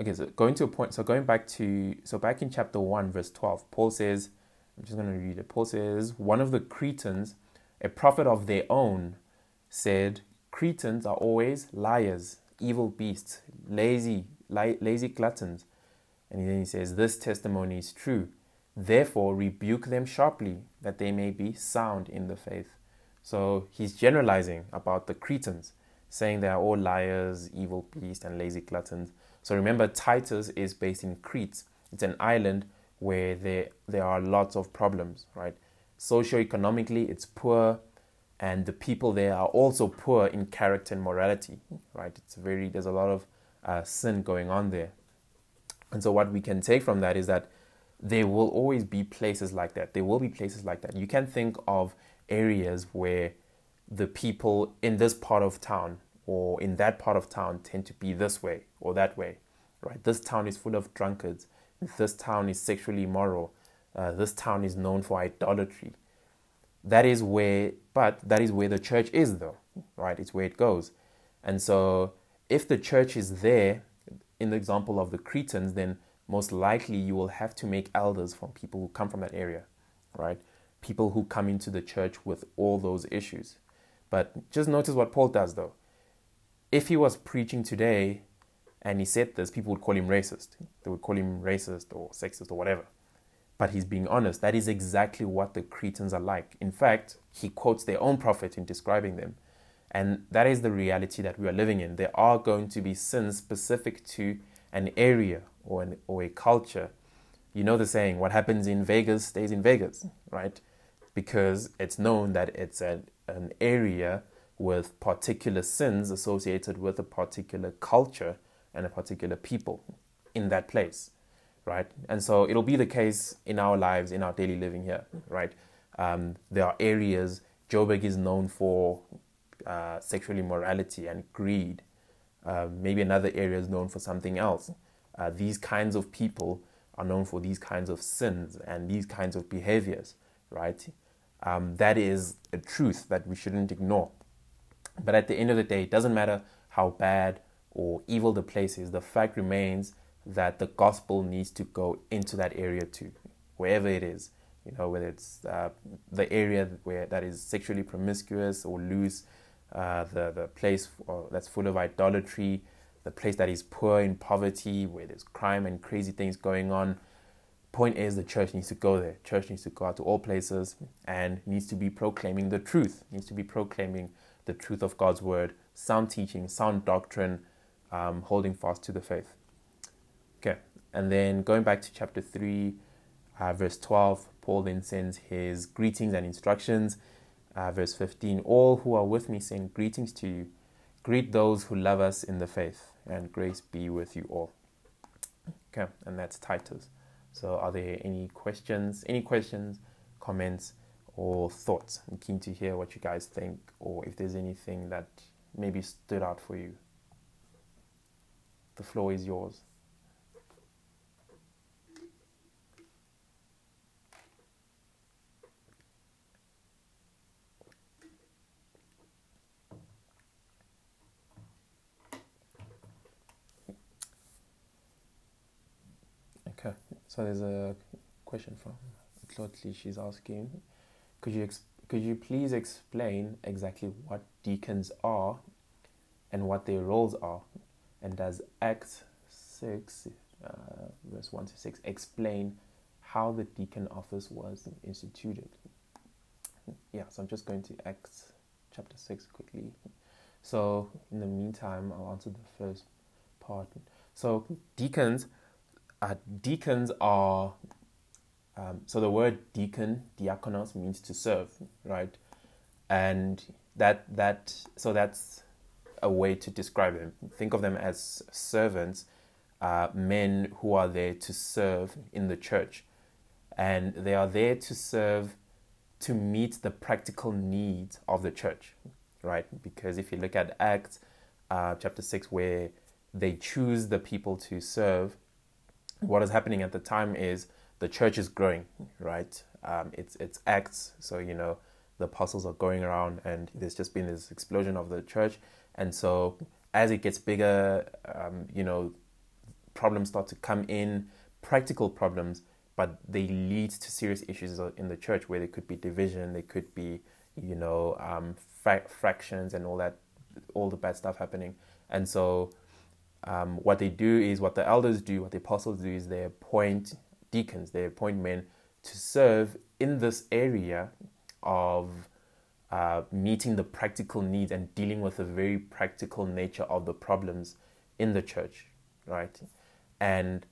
okay, so going to a point, so going back to, so back in chapter 1, verse 12, Paul says, I'm just going to read it. Paul says, one of the Cretans, a prophet of their own, said, Cretans are always liars, evil beasts, lazy, li- lazy gluttons. And then he says, This testimony is true. Therefore, rebuke them sharply, that they may be sound in the faith. So he's generalizing about the Cretans, saying they are all liars, evil beasts, and lazy gluttons. So remember, Titus is based in Crete. It's an island where there, there are lots of problems, right? Socioeconomically, it's poor, and the people there are also poor in character and morality, right? It's very, there's a lot of uh, sin going on there. And so, what we can take from that is that there will always be places like that. There will be places like that. You can think of areas where the people in this part of town or in that part of town tend to be this way or that way, right? This town is full of drunkards. This town is sexually immoral. Uh, this town is known for idolatry. That is where, but that is where the church is, though, right? It's where it goes. And so, if the church is there, in the example of the Cretans, then most likely you will have to make elders from people who come from that area, right? People who come into the church with all those issues. But just notice what Paul does, though. If he was preaching today and he said this, people would call him racist. They would call him racist or sexist or whatever. But he's being honest. That is exactly what the Cretans are like. In fact, he quotes their own prophet in describing them. And that is the reality that we are living in. There are going to be sins specific to an area or, an, or a culture. You know the saying, what happens in Vegas stays in Vegas, right? Because it's known that it's a, an area with particular sins associated with a particular culture and a particular people in that place right? And so it'll be the case in our lives, in our daily living here, right? Um, there are areas, Joburg is known for uh, sexual immorality and greed. Uh, maybe another area is known for something else. Uh, these kinds of people are known for these kinds of sins and these kinds of behaviors, right? Um, that is a truth that we shouldn't ignore. But at the end of the day, it doesn't matter how bad or evil the place is, the fact remains that the gospel needs to go into that area too, wherever it is. You know, whether it's uh, the area where that is sexually promiscuous or loose, uh, the the place that's full of idolatry, the place that is poor in poverty, where there's crime and crazy things going on. Point is, the church needs to go there. Church needs to go out to all places and needs to be proclaiming the truth. Needs to be proclaiming the truth of God's word, sound teaching, sound doctrine, um, holding fast to the faith. And then going back to chapter 3, uh, verse 12, Paul then sends his greetings and instructions. Uh, verse 15, all who are with me send greetings to you. Greet those who love us in the faith, and grace be with you all. Okay, and that's Titus. So, are there any questions? Any questions, comments, or thoughts? I'm keen to hear what you guys think, or if there's anything that maybe stood out for you. The floor is yours. So there's a question from Claude She's asking, could you could you please explain exactly what deacons are and what their roles are? And does Acts 6, uh, verse 1 to 6, explain how the deacon office was instituted? Yeah, so I'm just going to Acts chapter 6 quickly. So, in the meantime, I'll answer the first part. So, deacons uh, deacons are um, so the word deacon diakonos means to serve right? And that that so that's a way to describe them. Think of them as servants uh, men who are there to serve in the church. And they are there to serve to meet the practical needs of the church right? Because if you look at acts uh, chapter 6 where they choose the people to serve what is happening at the time is the church is growing, right? Um, it's it's acts, so you know the apostles are going around, and there's just been this explosion of the church, and so as it gets bigger, um, you know, problems start to come in, practical problems, but they lead to serious issues in the church where there could be division, there could be, you know, um, fra- fractions and all that, all the bad stuff happening, and so um, what they do is what the elders do, what the apostles do is they appoint deacons, they appoint men to serve in this area of uh, meeting the practical needs and dealing with the very practical nature of the problems in the church, right? And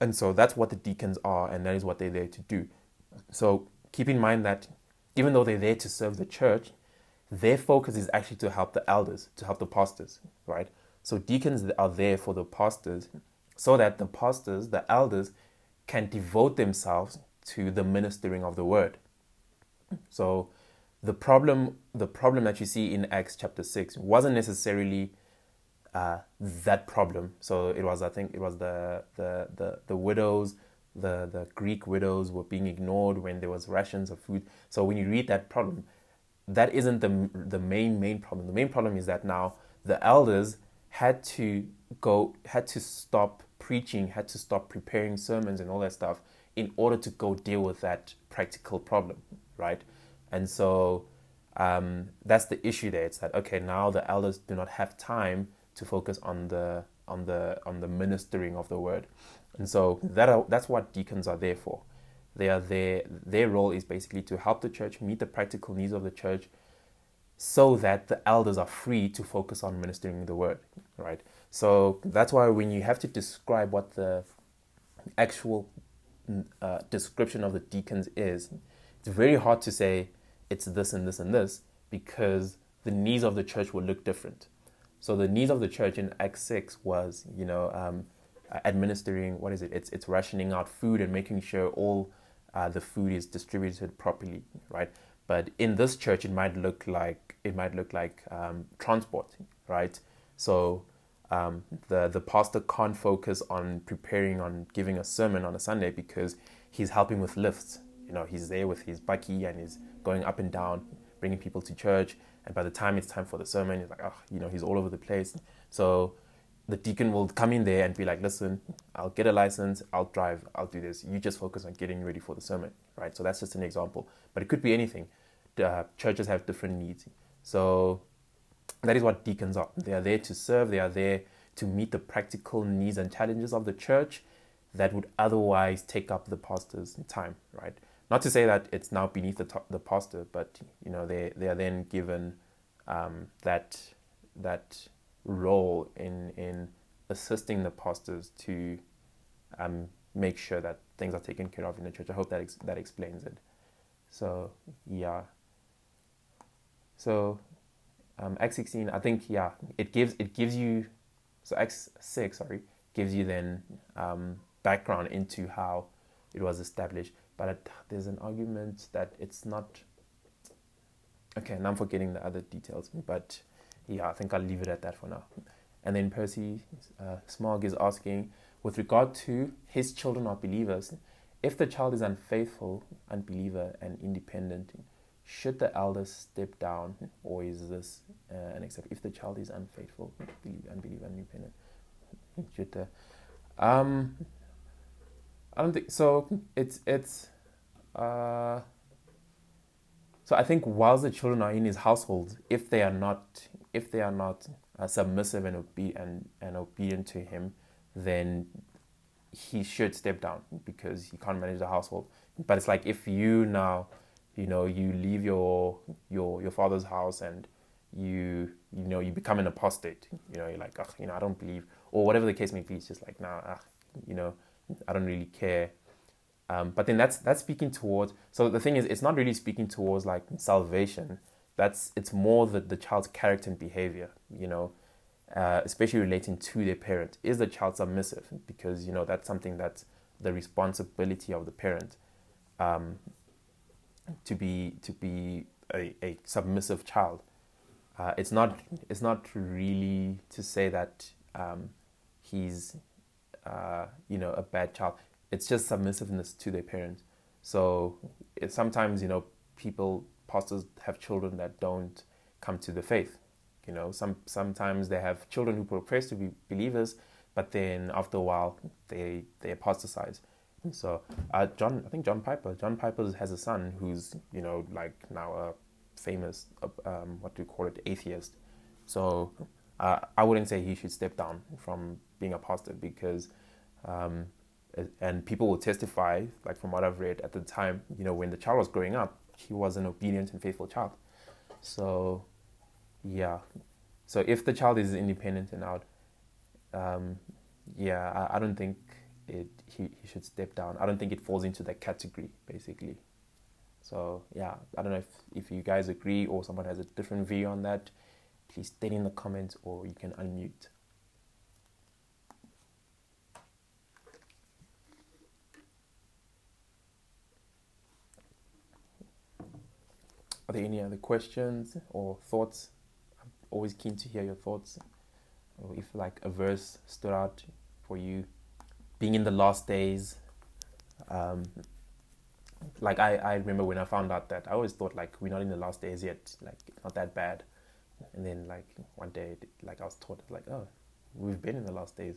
and so that's what the deacons are, and that is what they're there to do. So keep in mind that even though they're there to serve the church, their focus is actually to help the elders, to help the pastors, right? So deacons are there for the pastors so that the pastors, the elders, can devote themselves to the ministering of the word. So the problem the problem that you see in Acts chapter 6 wasn't necessarily uh, that problem. So it was I think it was the the the, the widows the, the Greek widows were being ignored when there was rations of food. So when you read that problem, that isn't the the main main problem. The main problem is that now the elders had to go had to stop preaching, had to stop preparing sermons and all that stuff in order to go deal with that practical problem, right? And so um, that's the issue there. It's that okay now the elders do not have time to focus on the on the on the ministering of the word, and so that are, that's what deacons are there for. They are there. Their role is basically to help the church meet the practical needs of the church, so that the elders are free to focus on ministering the word. Right. So that's why when you have to describe what the actual uh, description of the deacons is, it's very hard to say it's this and this and this because the needs of the church will look different. So the needs of the church in Acts six was, you know, um, administering what is it? It's it's rationing out food and making sure all uh, the food is distributed properly, right? But in this church, it might look like it might look like um, transport, right? So um, the the pastor can't focus on preparing on giving a sermon on a Sunday because he's helping with lifts. You know, he's there with his bakkie and he's going up and down, bringing people to church. And by the time it's time for the sermon, he's like, oh, you know, he's all over the place. So the deacon will come in there and be like, listen, I'll get a license, I'll drive, I'll do this. You just focus on getting ready for the sermon, right? So that's just an example. But it could be anything. Uh, churches have different needs. So that is what deacons are. They are there to serve, they are there to meet the practical needs and challenges of the church that would otherwise take up the pastor's time, right? Not to say that it's now beneath the, the pastor, but you know they, they are then given um, that that role in in assisting the pastors to um, make sure that things are taken care of in the church. I hope that ex- that explains it. So yeah. So um, Acts sixteen, I think yeah, it gives it gives you so Acts six sorry gives you then um, background into how it was established. But it, there's an argument that it's not. Okay, and I'm forgetting the other details, but yeah, I think I'll leave it at that for now. And then Percy uh, Smog is asking, with regard to his children are believers, if the child is unfaithful, unbeliever, and independent, should the elders step down, or is this uh, an exception? If the child is unfaithful, unbeliever, independent, should the um, I don't think so. It's it's uh, so I think whilst the children are in his household, if they are not if they are not uh, submissive and, obe- and, and obedient to him, then he should step down because he can't manage the household. But it's like if you now, you know, you leave your your your father's house and you you know you become an apostate. You know, you're like, oh, you know, I don't believe, or whatever the case may be. It's just like, nah, ugh, you know, I don't really care. Um, but then that's that's speaking towards. So the thing is, it's not really speaking towards like salvation that's it's more the, the child's character and behavior you know uh, especially relating to their parent is the child submissive because you know that's something that's the responsibility of the parent um, to be to be a, a submissive child uh, it's not it's not really to say that um, he's uh, you know a bad child it's just submissiveness to their parents so sometimes you know people pastors have children that don't come to the faith. You know, some sometimes they have children who profess to be believers, but then after a while they they apostatize. So uh, John, I think John Piper, John Piper has a son who's you know like now a famous um, what do you call it atheist. So uh, I wouldn't say he should step down from being a pastor because, um, and people will testify like from what I've read at the time, you know, when the child was growing up, he was an obedient and faithful child. So, yeah. So if the child is independent and out, um, yeah, I, I, don't think it he, he should step down. I don't think it falls into that category, basically. So yeah, I don't know if, if you guys agree or someone has a different view on that. Please state in the comments or you can unmute. Are there any other questions or thoughts? I'm always keen to hear your thoughts. Or if like a verse stood out for you being in the last days. Um, like I, I remember when I found out that I always thought like we're not in the last days yet, like not that bad. And then like one day, like I was taught like, oh, we've been in the last days.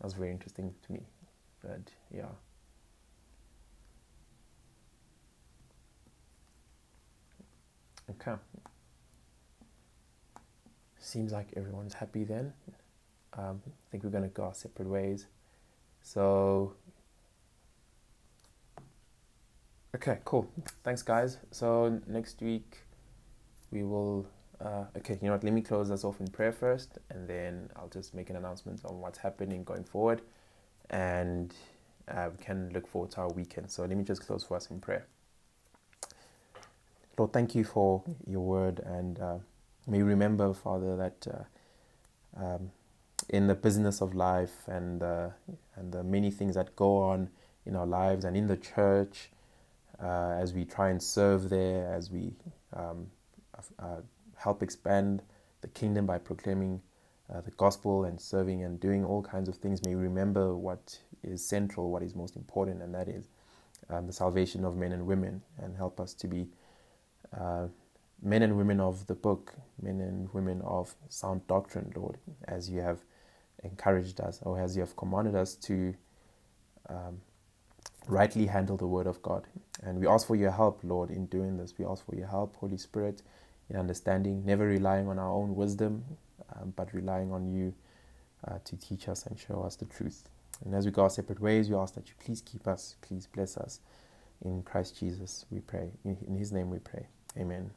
That was very interesting to me. But yeah. Okay. Seems like everyone's happy then. Um, I think we're going to go our separate ways. So, okay, cool. Thanks, guys. So, next week we will. Uh, okay, you know what? Let me close us off in prayer first, and then I'll just make an announcement on what's happening going forward, and uh, we can look forward to our weekend. So, let me just close for us in prayer. Lord, thank you for your word, and uh, may remember, Father, that uh, um, in the business of life and uh, and the many things that go on in our lives and in the church, uh, as we try and serve there, as we um, uh, help expand the kingdom by proclaiming uh, the gospel and serving and doing all kinds of things, may we remember what is central, what is most important, and that is um, the salvation of men and women, and help us to be uh, men and women of the book, men and women of sound doctrine, Lord, as you have encouraged us or as you have commanded us to um, rightly handle the word of God. And we ask for your help, Lord, in doing this. We ask for your help, Holy Spirit, in understanding, never relying on our own wisdom, um, but relying on you uh, to teach us and show us the truth. And as we go our separate ways, we ask that you please keep us, please bless us. In Christ Jesus, we pray. In his name we pray. Amen.